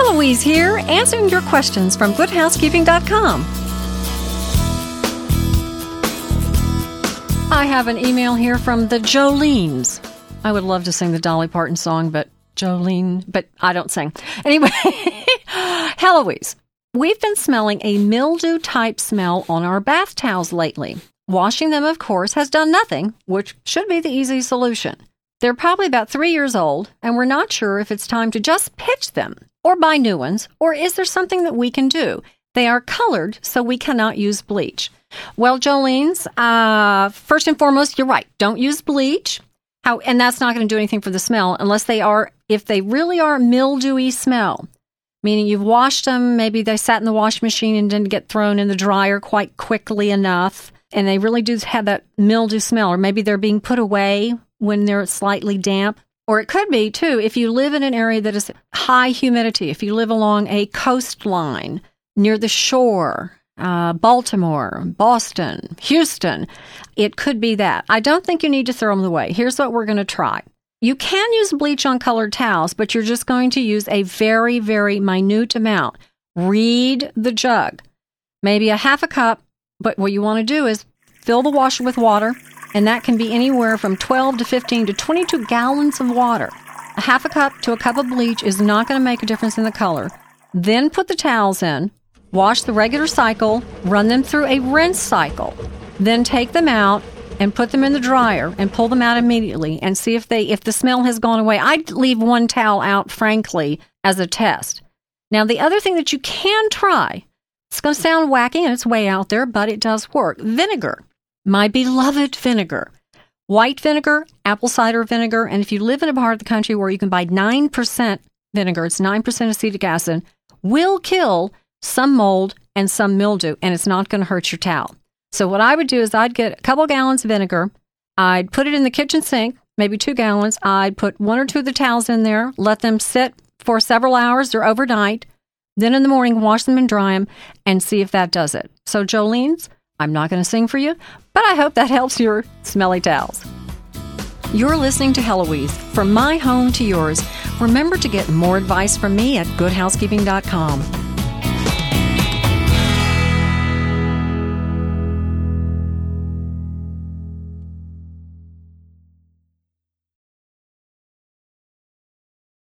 Heloise here, answering your questions from goodhousekeeping.com. I have an email here from the Jolenes. I would love to sing the Dolly Parton song, but Jolene, but I don't sing. Anyway, Heloise, we've been smelling a mildew type smell on our bath towels lately. Washing them, of course, has done nothing, which should be the easy solution. They're probably about three years old, and we're not sure if it's time to just pitch them or buy new ones, or is there something that we can do? They are colored, so we cannot use bleach. Well, Jolene's, uh, first and foremost, you're right. Don't use bleach. How, and that's not going to do anything for the smell unless they are, if they really are mildewy smell, meaning you've washed them, maybe they sat in the wash machine and didn't get thrown in the dryer quite quickly enough, and they really do have that mildew smell, or maybe they're being put away when they're slightly damp. Or it could be, too, if you live in an area that is high humidity, if you live along a coastline near the shore, uh, Baltimore, Boston, Houston, it could be that. I don't think you need to throw them away. Here's what we're going to try. You can use bleach on colored towels, but you're just going to use a very, very minute amount. Read the jug, maybe a half a cup, but what you want to do is fill the washer with water, and that can be anywhere from 12 to 15 to 22 gallons of water. A half a cup to a cup of bleach is not going to make a difference in the color. Then put the towels in, wash the regular cycle, run them through a rinse cycle, then take them out and put them in the dryer and pull them out immediately and see if they if the smell has gone away. I'd leave one towel out frankly as a test. Now the other thing that you can try, it's going to sound wacky and it's way out there, but it does work. Vinegar my beloved vinegar. White vinegar, apple cider vinegar, and if you live in a part of the country where you can buy 9% vinegar, it's 9% acetic acid, will kill some mold and some mildew, and it's not going to hurt your towel. So, what I would do is I'd get a couple gallons of vinegar, I'd put it in the kitchen sink, maybe two gallons. I'd put one or two of the towels in there, let them sit for several hours or overnight. Then in the morning, wash them and dry them and see if that does it. So, Jolene's, I'm not going to sing for you, but I hope that helps your smelly towels. You're listening to Heloise. From my home to yours, remember to get more advice from me at goodhousekeeping.com.